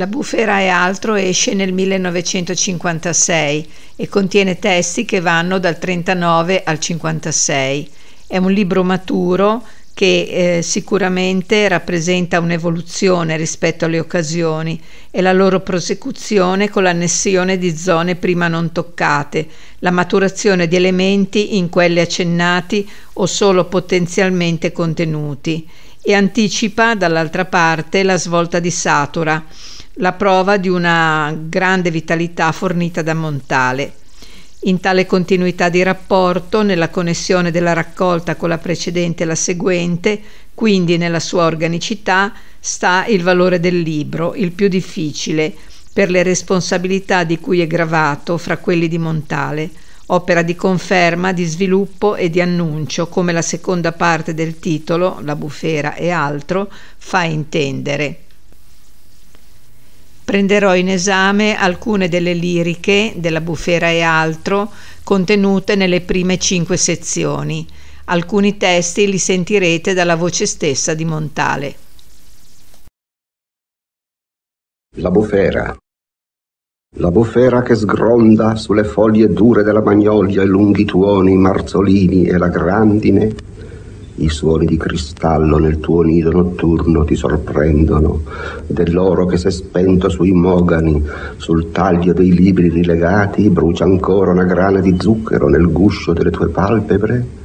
La bufera e altro esce nel 1956 e contiene testi che vanno dal 39 al 56. È un libro maturo che eh, sicuramente rappresenta un'evoluzione rispetto alle occasioni e la loro prosecuzione con l'annessione di zone prima non toccate, la maturazione di elementi in quelle accennati o solo potenzialmente contenuti e anticipa dall'altra parte la svolta di Satura, la prova di una grande vitalità fornita da Montale. In tale continuità di rapporto, nella connessione della raccolta con la precedente e la seguente, quindi nella sua organicità, sta il valore del libro, il più difficile, per le responsabilità di cui è gravato fra quelli di Montale, opera di conferma, di sviluppo e di annuncio, come la seconda parte del titolo, La bufera e altro, fa intendere. Prenderò in esame alcune delle liriche della bufera e altro contenute nelle prime cinque sezioni. Alcuni testi li sentirete dalla voce stessa di Montale. La bufera. La bufera che sgronda sulle foglie dure della magnolia i lunghi tuoni marzolini e la grandine i suoni di cristallo nel tuo nido notturno ti sorprendono, dell'oro che s'è spento sui mogani, sul taglio dei libri rilegati, brucia ancora una grana di zucchero nel guscio delle tue palpebre?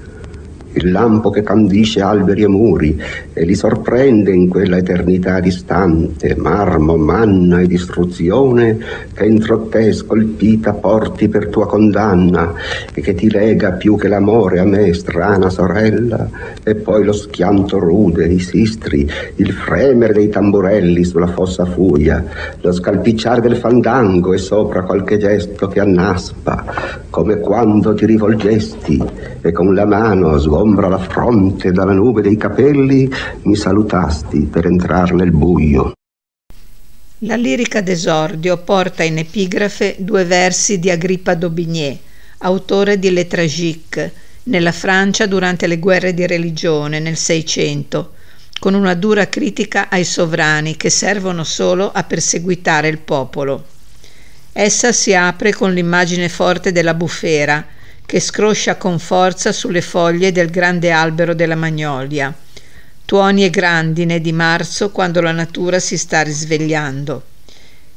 Il lampo che candisce alberi e muri e li sorprende in quella eternità distante, marmo, manna e distruzione che entro te scolpita porti per tua condanna e che ti lega più che l'amore a me, strana sorella, e poi lo schianto rude, i sistri, il fremere dei tamburelli sulla fossa fuia, lo scalpicciare del fandango e sopra qualche gesto che annaspa, come quando ti rivolgesti e con la mano svuota ombra la fronte dalla nube dei capelli, mi salutasti per entrar nel buio. La lirica d'esordio porta in epigrafe due versi di Agrippa d'Aubigné, autore di Le Tragique, nella Francia durante le guerre di religione nel Seicento, con una dura critica ai sovrani che servono solo a perseguitare il popolo. Essa si apre con l'immagine forte della bufera, che scroscia con forza sulle foglie del grande albero della magnolia. Tuoni e grandine di marzo quando la natura si sta risvegliando.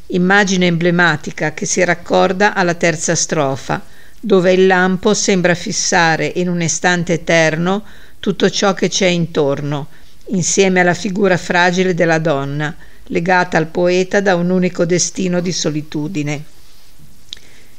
Immagine emblematica che si raccorda alla terza strofa, dove il lampo sembra fissare in un istante eterno tutto ciò che c'è intorno, insieme alla figura fragile della donna, legata al poeta da un unico destino di solitudine.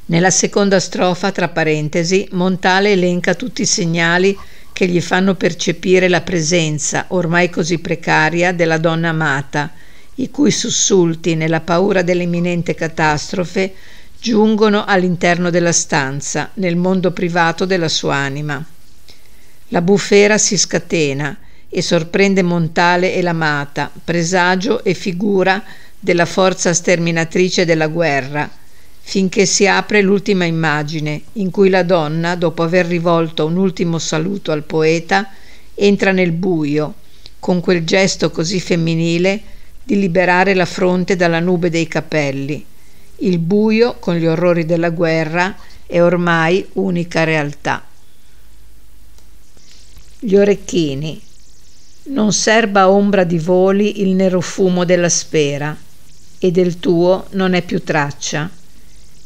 Nella seconda strofa, tra parentesi, Montale elenca tutti i segnali che gli fanno percepire la presenza, ormai così precaria, della donna amata, i cui sussulti, nella paura dell'imminente catastrofe, giungono all'interno della stanza, nel mondo privato della sua anima. La bufera si scatena e sorprende Montale e l'amata, presagio e figura della forza sterminatrice della guerra, finché si apre l'ultima immagine, in cui la donna, dopo aver rivolto un ultimo saluto al poeta, entra nel buio, con quel gesto così femminile di liberare la fronte dalla nube dei capelli. Il buio, con gli orrori della guerra, è ormai unica realtà. Gli orecchini. Non serba ombra di voli il nero fumo della spera, e del tuo non è più traccia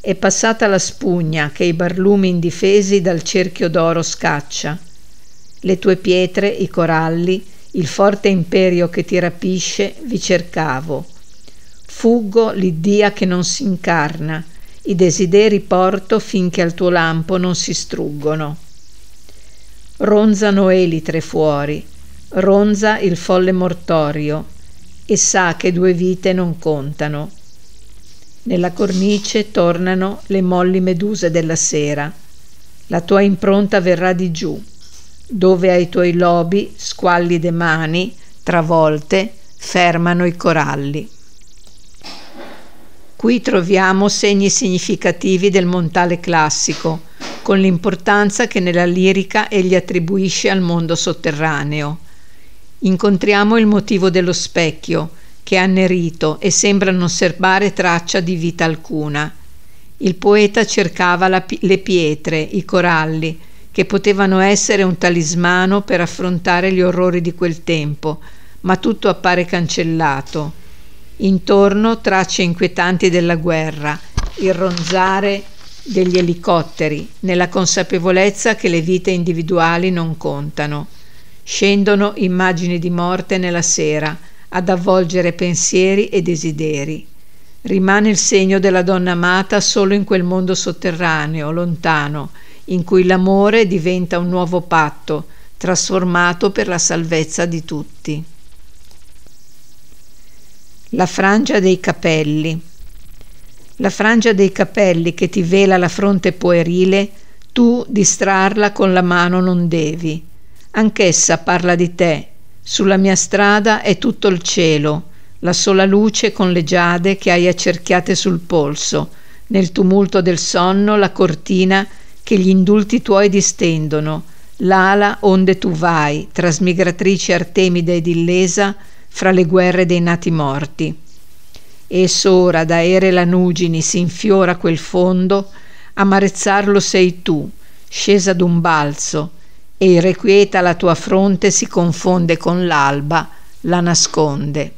è passata la spugna che i barlumi indifesi dal cerchio d'oro scaccia. Le tue pietre, i coralli, il forte imperio che ti rapisce, vi cercavo. Fuggo l'iddia che non si incarna, i desideri porto finché al tuo lampo non si struggono. Ronzano elitre fuori, ronza il folle mortorio, e sa che due vite non contano nella cornice tornano le molli meduse della sera. La tua impronta verrà di giù, dove ai tuoi lobi squallide mani, travolte, fermano i coralli. Qui troviamo segni significativi del montale classico, con l'importanza che nella lirica egli attribuisce al mondo sotterraneo. Incontriamo il motivo dello specchio, che annerito e sembra non serbare traccia di vita alcuna. Il poeta cercava la, le pietre, i coralli, che potevano essere un talismano per affrontare gli orrori di quel tempo, ma tutto appare cancellato. Intorno tracce inquietanti della guerra, il ronzare degli elicotteri, nella consapevolezza che le vite individuali non contano. Scendono immagini di morte nella sera, ad avvolgere pensieri e desideri. Rimane il segno della donna amata solo in quel mondo sotterraneo, lontano, in cui l'amore diventa un nuovo patto, trasformato per la salvezza di tutti. La frangia dei capelli. La frangia dei capelli che ti vela la fronte puerile, tu distrarla con la mano non devi. Anch'essa parla di te, sulla mia strada è tutto il cielo, la sola luce con le giade che hai accerchiate sul polso, nel tumulto del sonno la cortina che gli indulti tuoi distendono, l'ala onde tu vai, trasmigratrice artemide ed illesa, fra le guerre dei nati morti. E s'ora da ere lanugini si infiora quel fondo, amarezzarlo sei tu, scesa d'un balzo, e irrequieta la tua fronte si confonde con l'alba, la nasconde.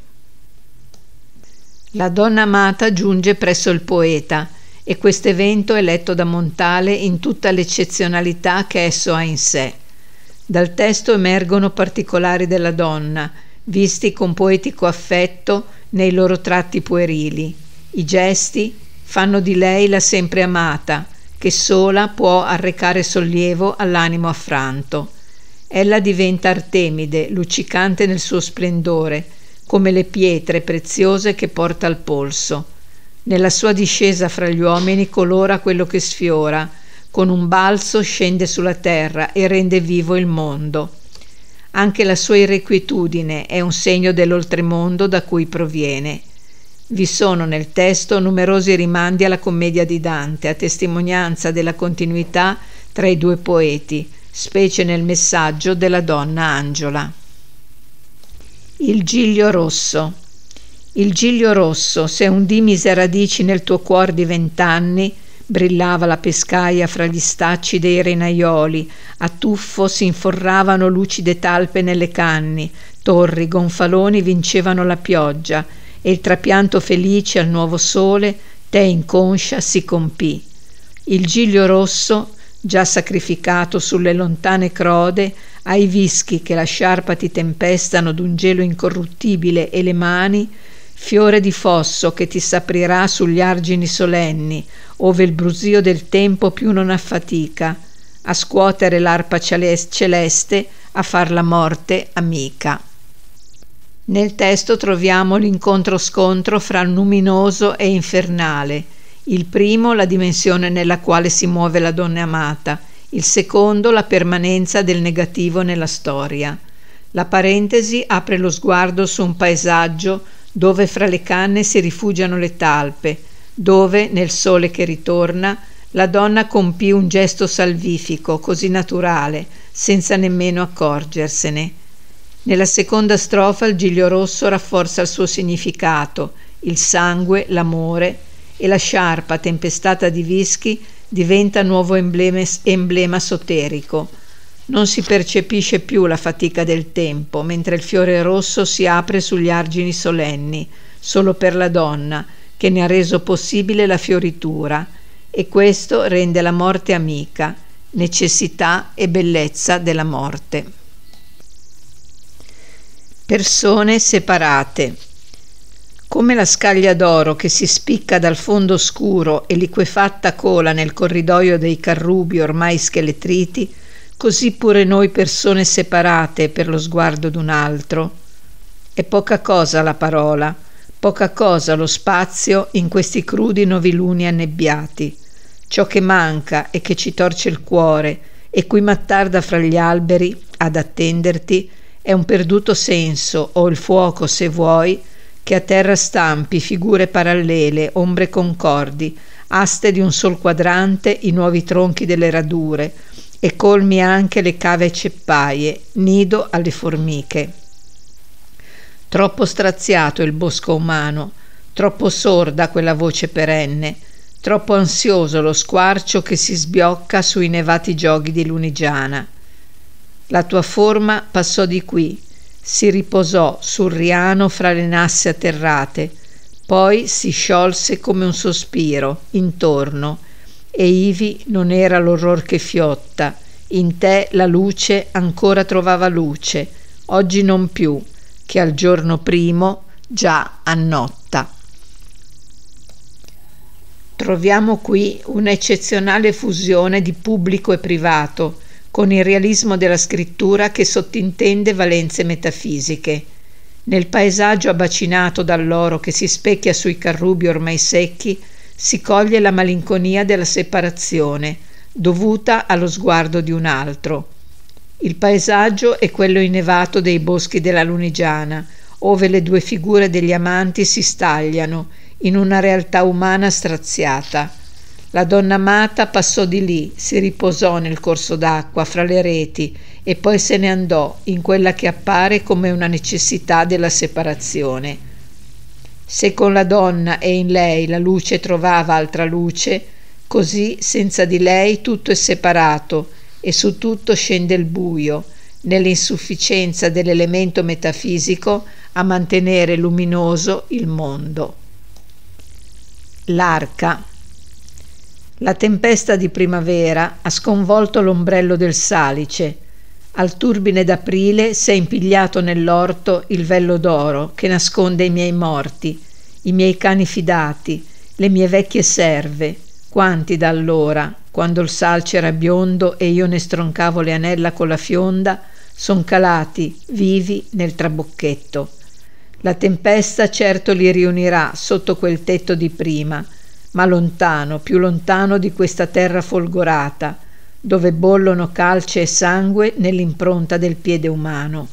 La donna amata giunge presso il poeta e questo evento è letto da Montale in tutta l'eccezionalità che esso ha in sé. Dal testo emergono particolari della donna, visti con poetico affetto nei loro tratti puerili. I gesti fanno di lei la sempre amata, che sola può arrecare sollievo all'animo affranto. Ella diventa Artemide, luccicante nel suo splendore, come le pietre preziose che porta al polso. Nella sua discesa fra gli uomini colora quello che sfiora, con un balzo scende sulla terra e rende vivo il mondo. Anche la sua irrequietudine è un segno dell'oltremondo da cui proviene. Vi sono nel testo numerosi rimandi alla commedia di Dante, a testimonianza della continuità tra i due poeti, specie nel messaggio della donna Angiola. Il giglio rosso. Il giglio rosso, se undì mise radici nel tuo cuor di vent'anni, brillava la pescaia fra gli stacci dei renaioli, a tuffo si inforravano lucide talpe nelle canni, torri, gonfaloni vincevano la pioggia, e il trapianto felice al nuovo sole, te inconscia, si compì. Il giglio rosso, già sacrificato sulle lontane crode, ai vischi che la sciarpa ti tempestano d'un gelo incorruttibile e le mani, fiore di fosso che ti s'aprirà sugli argini solenni, ove il brusio del tempo più non affatica, a scuotere l'arpa celeste, a far la morte amica. Nel testo troviamo l'incontro-scontro fra luminoso e infernale, il primo la dimensione nella quale si muove la donna amata, il secondo la permanenza del negativo nella storia. La parentesi apre lo sguardo su un paesaggio dove fra le canne si rifugiano le talpe, dove, nel sole che ritorna, la donna compì un gesto salvifico, così naturale, senza nemmeno accorgersene nella seconda strofa il giglio rosso rafforza il suo significato, il sangue, l'amore e la sciarpa tempestata di vischi diventa nuovo emblema, emblema soterico. Non si percepisce più la fatica del tempo, mentre il fiore rosso si apre sugli argini solenni, solo per la donna, che ne ha reso possibile la fioritura, e questo rende la morte amica, necessità e bellezza della morte. Persone separate. Come la scaglia d'oro che si spicca dal fondo scuro e liquefatta cola nel corridoio dei carrubi ormai scheletriti, così pure noi persone separate per lo sguardo d'un altro. È poca cosa la parola, poca cosa lo spazio in questi crudi noviluni annebbiati. Ciò che manca e che ci torce il cuore e qui m'attarda fra gli alberi ad attenderti è un perduto senso o il fuoco se vuoi che a terra stampi figure parallele ombre concordi aste di un sol quadrante i nuovi tronchi delle radure e colmi anche le cave ceppaie nido alle formiche Troppo straziato il bosco umano, troppo sorda quella voce perenne, troppo ansioso lo squarcio che si sbiocca sui nevati gioghi di Lunigiana. La tua forma passò di qui, si riposò sul riano fra le nasse atterrate, poi si sciolse come un sospiro intorno, e ivi non era l'orror che fiotta, in te la luce ancora trovava luce, oggi non più, che al giorno primo già annotta. Troviamo qui un'eccezionale fusione di pubblico e privato, con il realismo della scrittura che sottintende valenze metafisiche. Nel paesaggio abbacinato dall'oro che si specchia sui carrubi ormai secchi, si coglie la malinconia della separazione, dovuta allo sguardo di un altro. Il paesaggio è quello innevato dei boschi della Lunigiana, ove le due figure degli amanti si stagliano in una realtà umana straziata. La donna amata passò di lì, si riposò nel corso d'acqua fra le reti e poi se ne andò in quella che appare come una necessità della separazione. Se con la donna e in lei la luce trovava altra luce, così senza di lei tutto è separato e su tutto scende il buio, nell'insufficienza dell'elemento metafisico a mantenere luminoso il mondo. L'arca la tempesta di primavera ha sconvolto l'ombrello del salice. Al turbine d'aprile s'è impigliato nell'orto il vello d'oro che nasconde i miei morti, i miei cani fidati, le mie vecchie serve, quanti da allora, quando il salce era biondo e io ne stroncavo le anella con la fionda, son calati, vivi, nel trabocchetto. La tempesta certo li riunirà sotto quel tetto di prima, ma lontano, più lontano di questa terra folgorata, dove bollono calce e sangue nell'impronta del piede umano.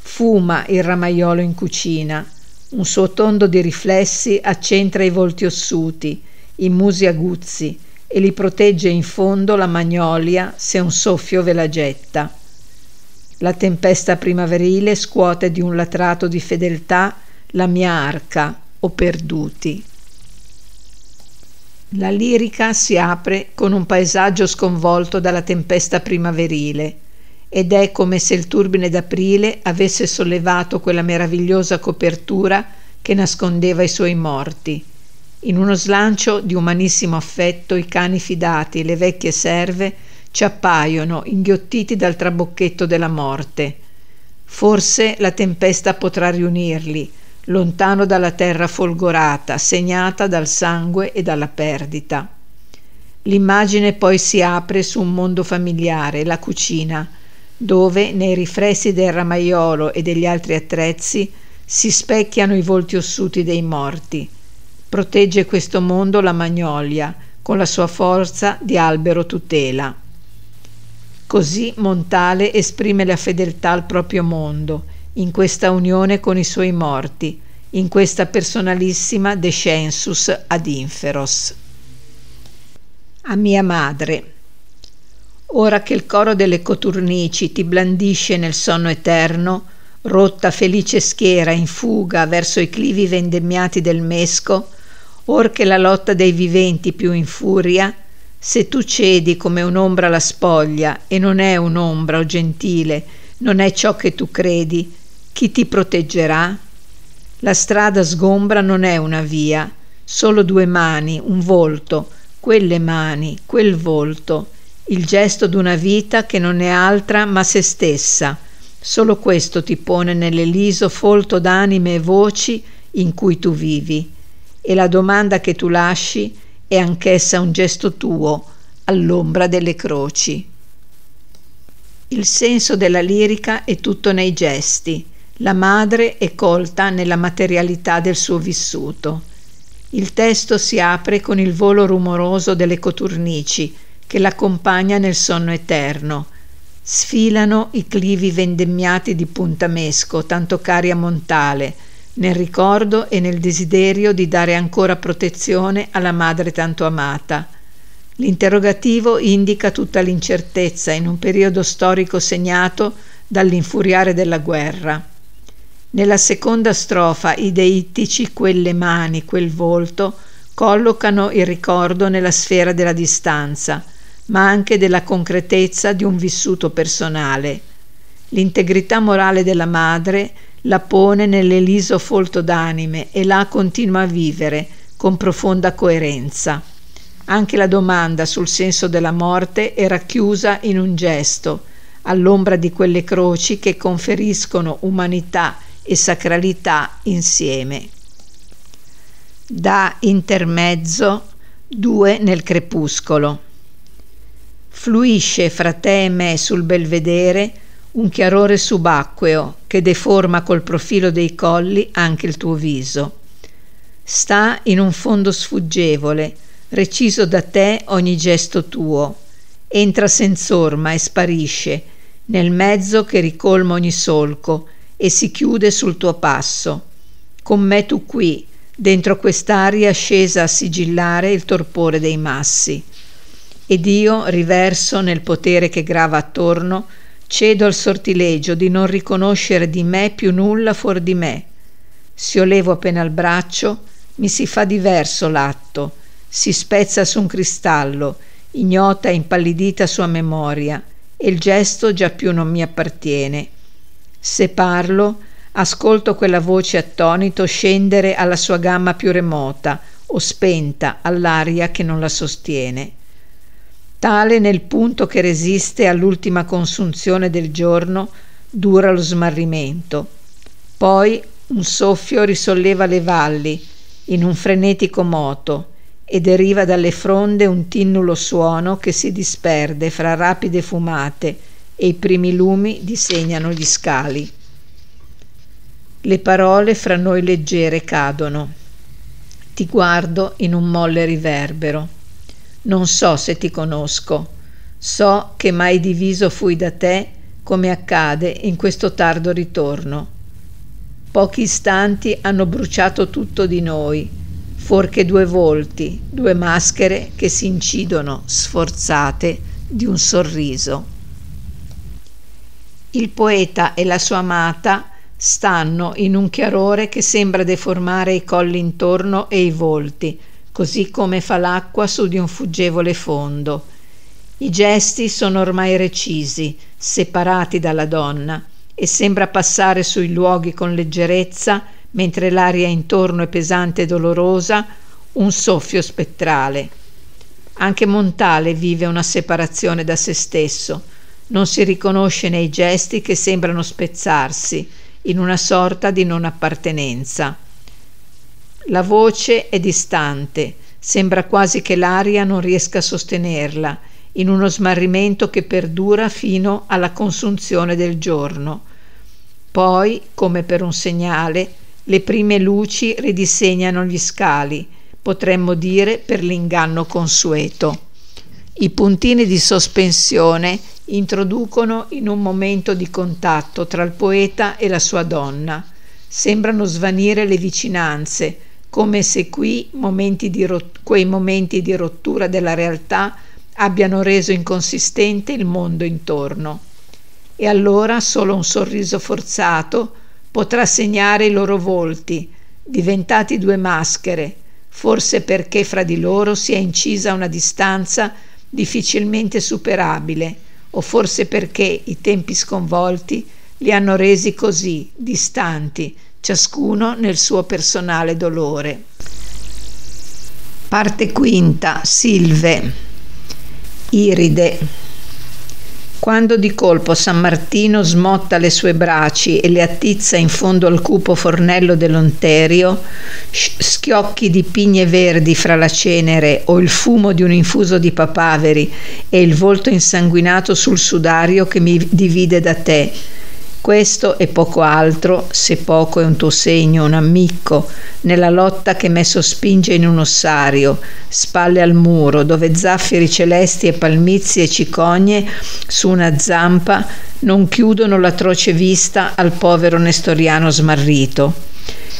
Fuma il ramaiolo in cucina, un suo tondo di riflessi accentra i volti ossuti, i musi aguzzi e li protegge in fondo la magnolia se un soffio ve la getta. La tempesta primaverile scuote di un latrato di fedeltà la mia arca, o perduti. La lirica si apre con un paesaggio sconvolto dalla tempesta primaverile ed è come se il turbine d'aprile avesse sollevato quella meravigliosa copertura che nascondeva i suoi morti. In uno slancio di umanissimo affetto i cani fidati e le vecchie serve ci appaiono inghiottiti dal trabocchetto della morte. Forse la tempesta potrà riunirli, lontano dalla terra folgorata, segnata dal sangue e dalla perdita. L'immagine poi si apre su un mondo familiare, la cucina, dove nei riflessi del ramaiolo e degli altri attrezzi si specchiano i volti ossuti dei morti. Protegge questo mondo la magnolia con la sua forza di albero tutela. Così Montale esprime la fedeltà al proprio mondo in questa unione con i suoi morti, in questa personalissima descensus ad inferos. A mia madre. Ora che il coro delle coturnici ti blandisce nel sonno eterno, rotta felice schiera in fuga verso i clivi vendemmiati del mesco, or che la lotta dei viventi più in furia, se tu cedi come un'ombra la spoglia, e non è un'ombra, o gentile, non è ciò che tu credi, chi ti proteggerà? La strada sgombra non è una via, solo due mani, un volto, quelle mani, quel volto, il gesto d'una vita che non è altra ma se stessa. Solo questo ti pone nell'eliso folto d'anime e voci in cui tu vivi. E la domanda che tu lasci è anch'essa un gesto tuo, all'ombra delle croci. Il senso della lirica è tutto nei gesti la madre è colta nella materialità del suo vissuto. Il testo si apre con il volo rumoroso delle coturnici che l'accompagna nel sonno eterno. Sfilano i clivi vendemmiati di puntamesco, tanto cari a Montale, nel ricordo e nel desiderio di dare ancora protezione alla madre tanto amata. L'interrogativo indica tutta l'incertezza in un periodo storico segnato dall'infuriare della guerra. Nella seconda strofa i deittici, quelle mani, quel volto, collocano il ricordo nella sfera della distanza, ma anche della concretezza di un vissuto personale. L'integrità morale della madre la pone nell'eliso folto d'anime e la continua a vivere con profonda coerenza. Anche la domanda sul senso della morte è racchiusa in un gesto, all'ombra di quelle croci che conferiscono umanità e sacralità insieme. Da intermezzo due nel crepuscolo. Fluisce fra te e me sul belvedere un chiarore subacqueo che deforma col profilo dei colli anche il tuo viso. Sta in un fondo sfuggevole, reciso da te ogni gesto tuo. Entra senz'orma e sparisce, nel mezzo che ricolma ogni solco e si chiude sul tuo passo. Con me tu qui, dentro quest'aria scesa a sigillare il torpore dei massi. Ed io, riverso nel potere che grava attorno, cedo al sortilegio di non riconoscere di me più nulla fuor di me. Se io levo appena il braccio, mi si fa diverso l'atto, si spezza su un cristallo, ignota e impallidita sua memoria, e il gesto già più non mi appartiene. Se parlo, ascolto quella voce attonito scendere alla sua gamma più remota o spenta all'aria che non la sostiene. Tale nel punto che resiste all'ultima consunzione del giorno dura lo smarrimento. Poi un soffio risolleva le valli in un frenetico moto e deriva dalle fronde un tinnulo suono che si disperde fra rapide fumate e i primi lumi disegnano gli scali. Le parole fra noi leggere cadono. Ti guardo in un molle riverbero. Non so se ti conosco, so che mai diviso fui da te come accade in questo tardo ritorno. Pochi istanti hanno bruciato tutto di noi, fuorché due volti, due maschere che si incidono sforzate di un sorriso. Il poeta e la sua amata stanno in un chiarore che sembra deformare i colli intorno e i volti, così come fa l'acqua su di un fuggevole fondo. I gesti sono ormai recisi, separati dalla donna, e sembra passare sui luoghi con leggerezza, mentre l'aria intorno è pesante e dolorosa, un soffio spettrale. Anche Montale vive una separazione da se stesso, non si riconosce nei gesti che sembrano spezzarsi, in una sorta di non appartenenza. La voce è distante, sembra quasi che l'aria non riesca a sostenerla, in uno smarrimento che perdura fino alla consunzione del giorno. Poi, come per un segnale, le prime luci ridisegnano gli scali, potremmo dire per l'inganno consueto. I puntini di sospensione introducono in un momento di contatto tra il poeta e la sua donna. Sembrano svanire le vicinanze, come se qui momenti rot- quei momenti di rottura della realtà abbiano reso inconsistente il mondo intorno. E allora solo un sorriso forzato potrà segnare i loro volti, diventati due maschere, forse perché fra di loro si è incisa una distanza difficilmente superabile o forse perché i tempi sconvolti li hanno resi così distanti, ciascuno nel suo personale dolore. Parte quinta, Silve, Iride. Quando di colpo San Martino smotta le sue braci e le attizza in fondo al cupo fornello dell'onterio, schiocchi di pigne verdi fra la cenere o il fumo di un infuso di papaveri e il volto insanguinato sul sudario che mi divide da te, questo e poco altro, se poco è un tuo segno, un ammicco, nella lotta che me sospinge in un ossario, spalle al muro, dove zaffiri celesti e palmizi e cicogne su una zampa non chiudono l'atroce vista al povero nestoriano smarrito.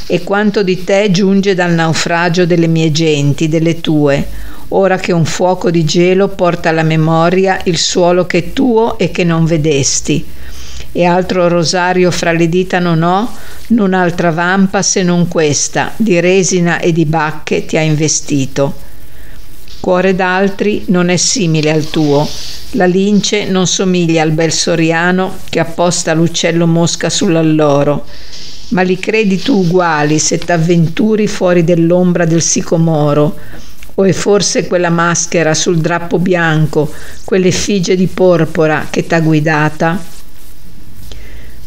E quanto di te giunge dal naufragio delle mie genti, delle tue, ora che un fuoco di gelo porta alla memoria il suolo che è tuo e che non vedesti e altro rosario fra le dita non ho, non altra vampa se non questa, di resina e di bacche ti ha investito. Cuore d'altri non è simile al tuo, la lince non somiglia al bel soriano che apposta l'uccello mosca sull'alloro, ma li credi tu uguali se t'avventuri fuori dell'ombra del sicomoro, o è forse quella maschera sul drappo bianco, quell'effigie di porpora che t'ha guidata?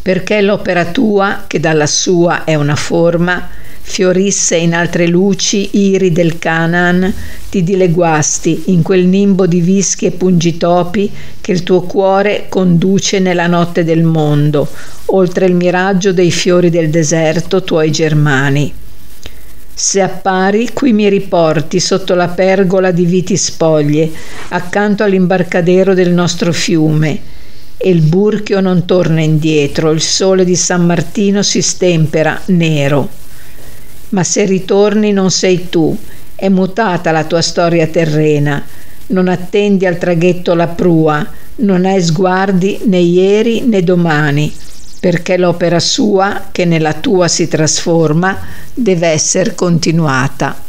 Perché l'opera tua, che dalla sua è una forma, fiorisse in altre luci iri del Canaan, ti dileguasti in quel nimbo di vischi e pungitopi che il tuo cuore conduce nella notte del mondo, oltre il miraggio dei fiori del deserto tuoi germani. Se appari, qui mi riporti sotto la pergola di viti spoglie, accanto all'imbarcadero del nostro fiume, e il burchio non torna indietro, il sole di San Martino si stempera nero. Ma se ritorni non sei tu, è mutata la tua storia terrena, non attendi al traghetto la prua, non hai sguardi né ieri né domani perché l'opera sua, che nella tua si trasforma, deve essere continuata.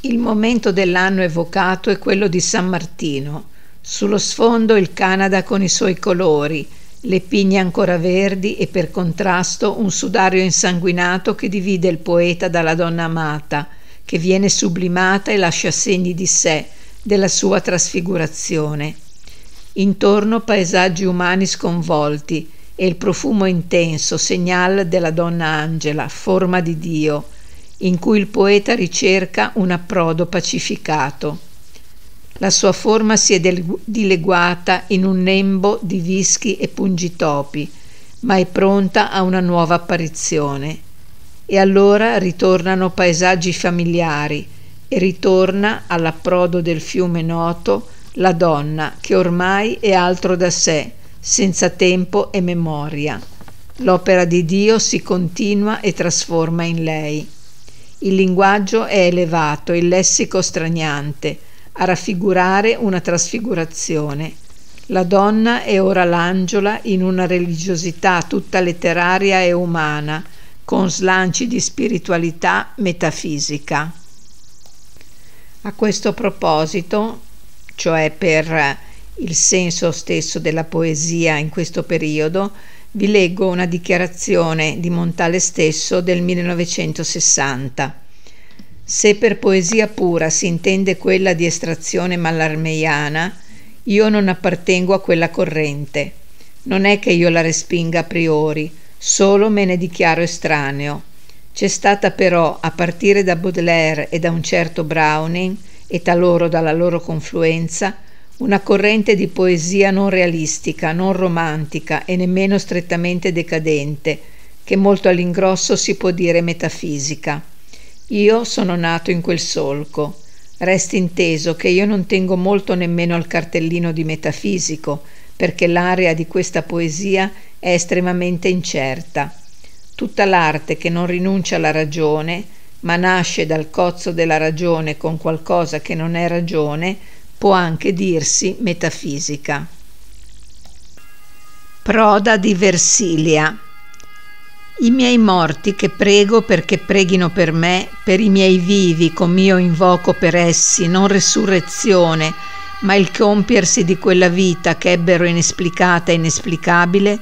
Il momento dell'anno evocato è quello di San Martino. Sullo sfondo il Canada con i suoi colori, le pigne ancora verdi e per contrasto un sudario insanguinato che divide il poeta dalla donna amata, che viene sublimata e lascia segni di sé, della sua trasfigurazione. Intorno paesaggi umani sconvolti, e il profumo intenso, segnal della donna Angela, forma di Dio, in cui il poeta ricerca un approdo pacificato. La sua forma si è dileguata in un nembo di vischi e pungitopi, ma è pronta a una nuova apparizione. E allora ritornano paesaggi familiari e ritorna all'approdo del fiume noto la donna che ormai è altro da sé, senza tempo e memoria. L'opera di Dio si continua e trasforma in lei. Il linguaggio è elevato, il lessico straniante, a raffigurare una trasfigurazione. La donna è ora l'angiola in una religiosità tutta letteraria e umana, con slanci di spiritualità metafisica. A questo proposito, cioè per il senso stesso della poesia in questo periodo, vi leggo una dichiarazione di Montale stesso del 1960. Se per poesia pura si intende quella di estrazione mallarmeiana, io non appartengo a quella corrente. Non è che io la respinga a priori, solo me ne dichiaro estraneo. C'è stata però, a partire da Baudelaire e da un certo Browning, e taloro dalla loro confluenza, una corrente di poesia non realistica, non romantica e nemmeno strettamente decadente, che molto all'ingrosso si può dire metafisica. Io sono nato in quel solco. Resti inteso che io non tengo molto nemmeno al cartellino di metafisico, perché l'area di questa poesia è estremamente incerta. Tutta l'arte che non rinuncia alla ragione, ma nasce dal cozzo della ragione con qualcosa che non è ragione, può anche dirsi metafisica. Proda di Versilia. I miei morti che prego perché preghino per me, per i miei vivi com'io invoco per essi, non resurrezione, ma il compiersi di quella vita che ebbero inesplicata e inesplicabile,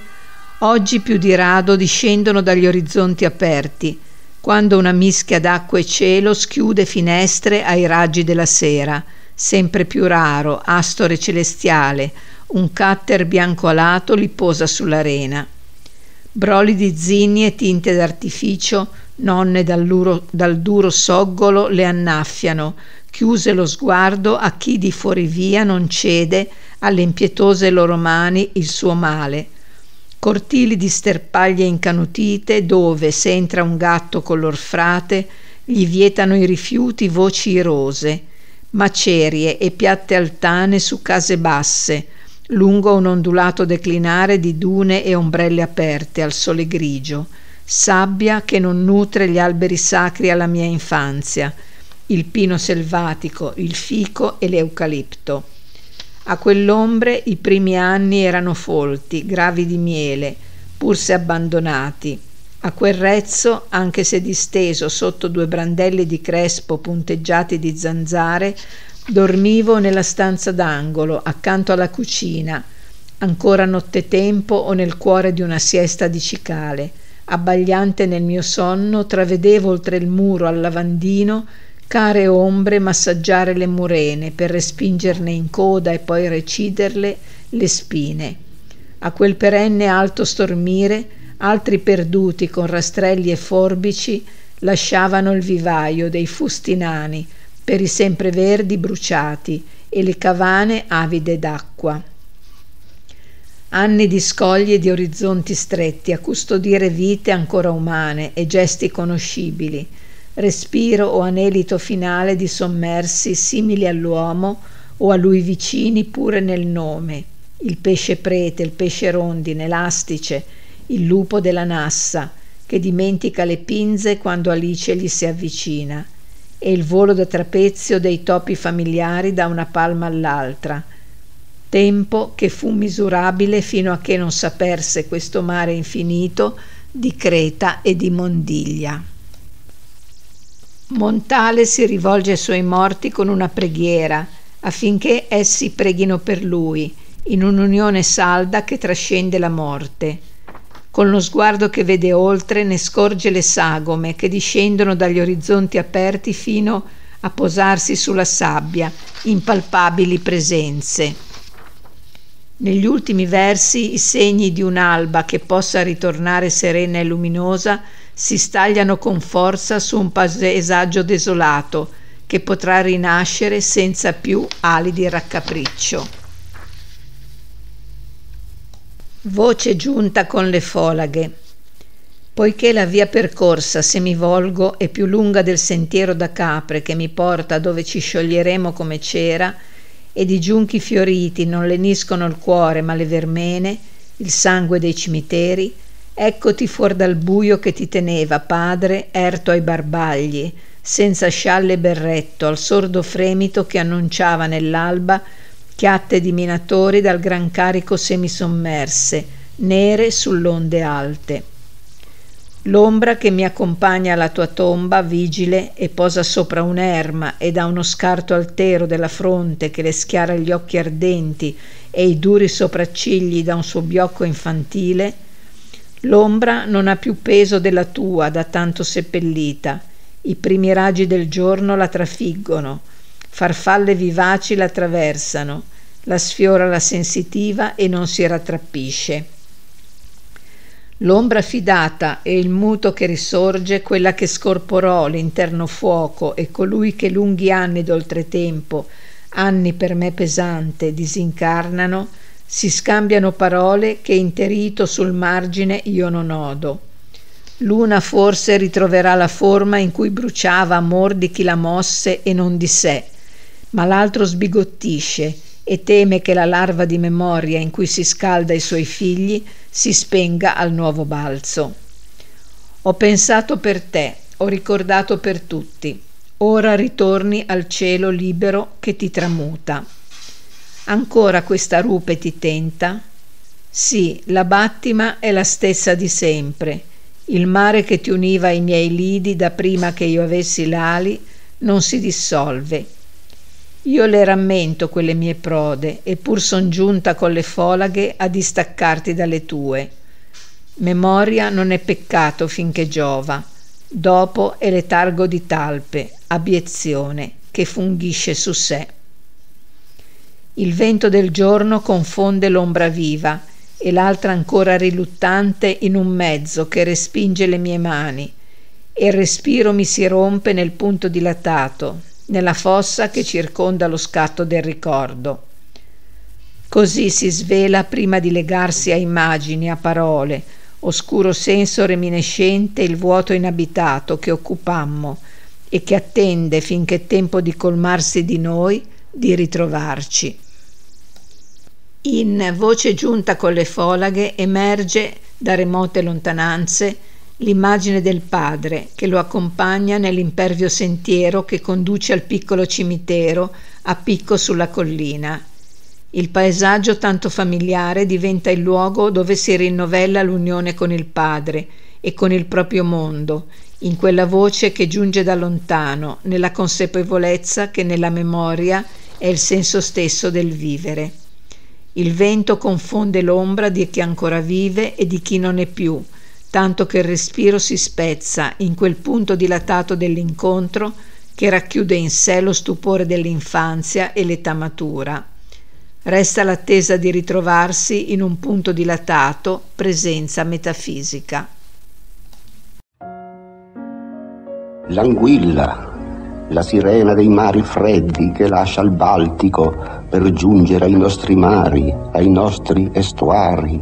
oggi più di rado discendono dagli orizzonti aperti, quando una mischia d'acqua e cielo schiude finestre ai raggi della sera, sempre più raro, astore celestiale, un catter bianco alato li posa sull'arena. Broli di zinni e tinte d'artificio, nonne dal, luro, dal duro soggolo le annaffiano, chiuse lo sguardo a chi di fuorivia non cede alle impietose loro mani il suo male. Cortili di sterpaglie incanutite dove, se entra un gatto con l'orfrate, gli vietano i rifiuti voci irose macerie e piatte altane su case basse, lungo un ondulato declinare di dune e ombrelle aperte al sole grigio, sabbia che non nutre gli alberi sacri alla mia infanzia, il pino selvatico, il fico e l'eucalipto. A quell'ombre i primi anni erano folti, gravi di miele, pur se abbandonati, A quel rezzo, anche se disteso sotto due brandelli di crespo punteggiati di zanzare, dormivo nella stanza d'angolo, accanto alla cucina, ancora nottetempo o nel cuore di una siesta di cicale. Abbagliante nel mio sonno, travedevo oltre il muro al lavandino care ombre massaggiare le murene per respingerne in coda e poi reciderle le spine. A quel perenne alto stormire, altri perduti con rastrelli e forbici lasciavano il vivaio dei fusti nani per i sempreverdi bruciati e le cavane avide d'acqua. Anni di scogli e di orizzonti stretti a custodire vite ancora umane e gesti conoscibili, respiro o anelito finale di sommersi simili all'uomo o a lui vicini pure nel nome, il pesce prete, il pesce rondine, l'astice, il lupo della nassa, che dimentica le pinze quando Alice gli si avvicina, e il volo da trapezio dei topi familiari da una palma all'altra, tempo che fu misurabile fino a che non s'aperse questo mare infinito di creta e di mondiglia. Montale si rivolge ai suoi morti con una preghiera affinché essi preghino per lui in un'unione salda che trascende la morte. Con lo sguardo che vede oltre ne scorge le sagome che discendono dagli orizzonti aperti fino a posarsi sulla sabbia, impalpabili presenze. Negli ultimi versi i segni di un'alba che possa ritornare serena e luminosa si stagliano con forza su un paesaggio desolato che potrà rinascere senza più ali di raccapriccio. Voce giunta con le folaghe. Poiché la via percorsa, se mi volgo, è più lunga del sentiero da capre che mi porta dove ci scioglieremo come cera, ed i giunchi fioriti non leniscono il cuore ma le vermene, il sangue dei cimiteri, eccoti fuor dal buio che ti teneva, padre, erto ai barbagli, senza scialle e berretto, al sordo fremito che annunciava nell'alba chiatte di minatori dal gran carico semisommerse, nere sull'onde alte. L'ombra che mi accompagna alla tua tomba, vigile, e posa sopra un'erma e da uno scarto altero della fronte che le schiara gli occhi ardenti e i duri sopraccigli da un suo biocco infantile, l'ombra non ha più peso della tua da tanto seppellita, i primi raggi del giorno la trafiggono, farfalle vivaci la attraversano, la sfiora la sensitiva e non si rattrappisce. L'ombra fidata e il muto che risorge, quella che scorporò l'interno fuoco e colui che lunghi anni d'oltretempo, anni per me pesante, disincarnano, si scambiano parole che interito sul margine io non odo. L'una forse ritroverà la forma in cui bruciava amor di chi la mosse e non di sé, ma l'altro sbigottisce e teme che la larva di memoria in cui si scalda i suoi figli si spenga al nuovo balzo. Ho pensato per te, ho ricordato per tutti. Ora ritorni al cielo libero che ti tramuta. Ancora questa rupe ti tenta? Sì, la battima è la stessa di sempre. Il mare che ti univa ai miei lidi da prima che io avessi l'ali non si dissolve io le rammento quelle mie prode, eppur son giunta con le folaghe a distaccarti dalle tue. Memoria non è peccato finché giova, dopo è letargo di talpe, abiezione che funghisce su sé. Il vento del giorno confonde l'ombra viva e l'altra ancora riluttante in un mezzo che respinge le mie mani, e il respiro mi si rompe nel punto dilatato, nella fossa che circonda lo scatto del ricordo. Così si svela prima di legarsi a immagini, a parole, oscuro senso reminiscente il vuoto inabitato che occupammo e che attende finché è tempo di colmarsi di noi, di ritrovarci. In voce giunta con le folaghe emerge da remote lontananze l'immagine del padre che lo accompagna nell'impervio sentiero che conduce al piccolo cimitero a picco sulla collina. Il paesaggio tanto familiare diventa il luogo dove si rinnovella l'unione con il padre e con il proprio mondo, in quella voce che giunge da lontano, nella consapevolezza che nella memoria è il senso stesso del vivere. Il vento confonde l'ombra di chi ancora vive e di chi non è più, tanto che il respiro si spezza in quel punto dilatato dell'incontro che racchiude in sé lo stupore dell'infanzia e l'età matura. Resta l'attesa di ritrovarsi in un punto dilatato, presenza metafisica. L'anguilla, la sirena dei mari freddi che lascia il Baltico per giungere ai nostri mari, ai nostri estuari,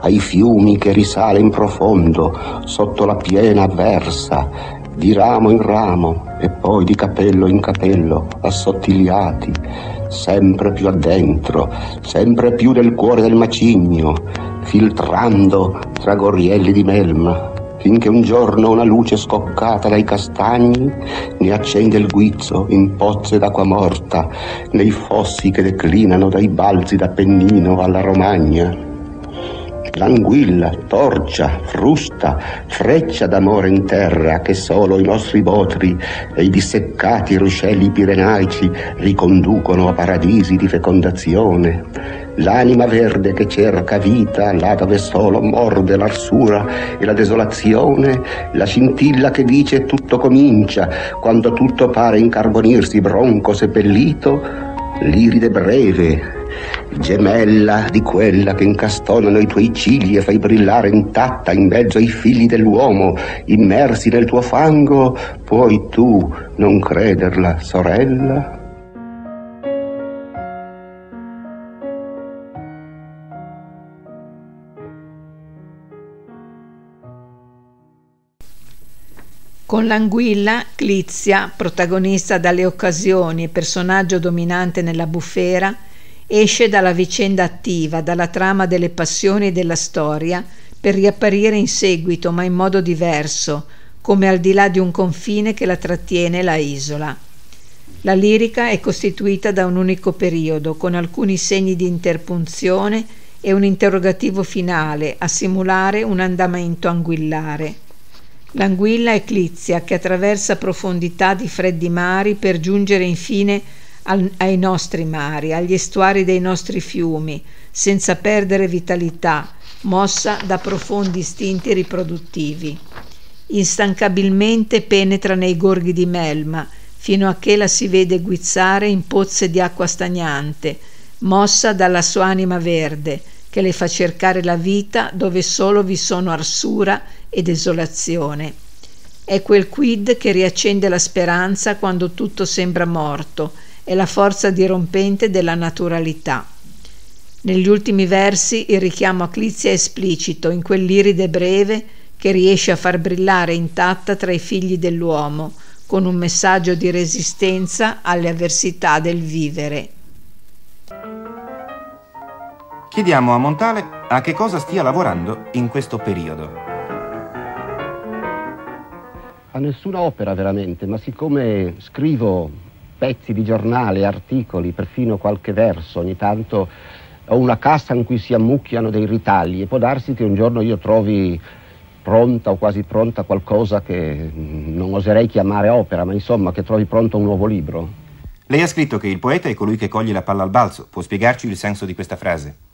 ai fiumi che risale in profondo sotto la piena avversa, di ramo in ramo e poi di capello in capello, assottigliati, sempre più addentro, sempre più nel cuore del macigno, filtrando tra gorielli di melma, finché un giorno una luce scoccata dai castagni ne accende il guizzo in pozze d'acqua morta, nei fossi che declinano dai balzi d'Appennino alla Romagna. L'anguilla, torcia, frusta, freccia d'amore in terra che solo i nostri botri e i disseccati ruscelli pirenaici riconducono a paradisi di fecondazione. L'anima verde che cerca vita là dove solo morde l'arsura e la desolazione, la scintilla che dice tutto comincia, quando tutto pare incarbonirsi bronco seppellito, l'iride breve, gemella di quella che incastonano i tuoi cigli e fai brillare intatta in mezzo ai figli dell'uomo, immersi nel tuo fango, puoi tu non crederla, sorella? Con l'anguilla, Clizia, protagonista dalle occasioni e personaggio dominante nella bufera, esce dalla vicenda attiva, dalla trama delle passioni e della storia, per riapparire in seguito, ma in modo diverso, come al di là di un confine che la trattiene la isola. La lirica è costituita da un unico periodo, con alcuni segni di interpunzione e un interrogativo finale a simulare un andamento anguillare. L'anguilla eclizia che attraversa profondità di freddi mari per giungere infine al, ai nostri mari, agli estuari dei nostri fiumi, senza perdere vitalità, mossa da profondi istinti riproduttivi. Instancabilmente penetra nei gorghi di melma, fino a che la si vede guizzare in pozze di acqua stagnante, mossa dalla sua anima verde, che le fa cercare la vita dove solo vi sono arsura e desolazione. È quel quid che riaccende la speranza quando tutto sembra morto, è la forza dirompente della naturalità. Negli ultimi versi il richiamo a Clizia è esplicito in quell'iride breve che riesce a far brillare intatta tra i figli dell'uomo, con un messaggio di resistenza alle avversità del vivere. Chiediamo a Montale a che cosa stia lavorando in questo periodo. A nessuna opera veramente, ma siccome scrivo pezzi di giornale, articoli, perfino qualche verso, ogni tanto ho una cassa in cui si ammucchiano dei ritagli e può darsi che un giorno io trovi pronta o quasi pronta qualcosa che non oserei chiamare opera, ma insomma che trovi pronto un nuovo libro. Lei ha scritto che il poeta è colui che coglie la palla al balzo. Può spiegarci il senso di questa frase?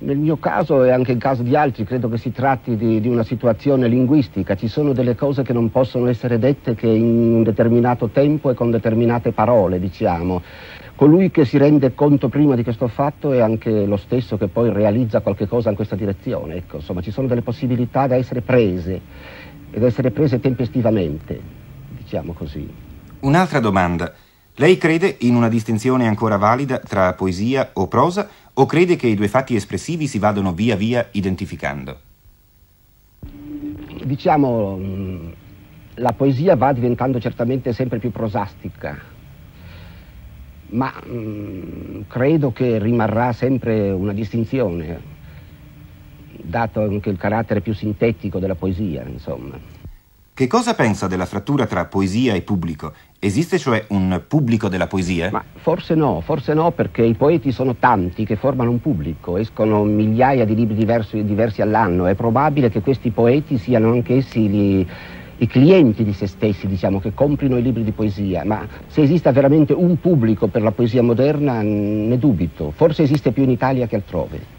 Nel mio caso e anche in caso di altri credo che si tratti di, di, una situazione linguistica, ci sono delle cose che non possono essere dette che in un determinato tempo e con determinate parole, diciamo. Colui che si rende conto prima di questo fatto è anche lo stesso che poi realizza qualche cosa in questa direzione. Ecco, insomma, ci sono delle possibilità da essere prese ed essere prese tempestivamente, diciamo così. Un'altra domanda. Lei crede in una distinzione ancora valida tra poesia o prosa o crede che i due fatti espressivi si vadano via via identificando? Diciamo, mm, la poesia va diventando certamente sempre più prosastica, ma mm, credo che rimarrà sempre una distinzione, dato anche il carattere più sintetico della poesia, insomma. Che cosa pensa della frattura tra poesia e pubblico? Esiste cioè un pubblico della poesia? Ma forse no, forse no, perché i poeti sono tanti che formano un pubblico, escono migliaia di libri diversi, diversi all'anno. È probabile che questi poeti siano anch'essi gli, i clienti di se stessi, diciamo, che comprino i libri di poesia, ma se esista veramente un pubblico per la poesia moderna ne dubito, forse esiste più in Italia che altrove.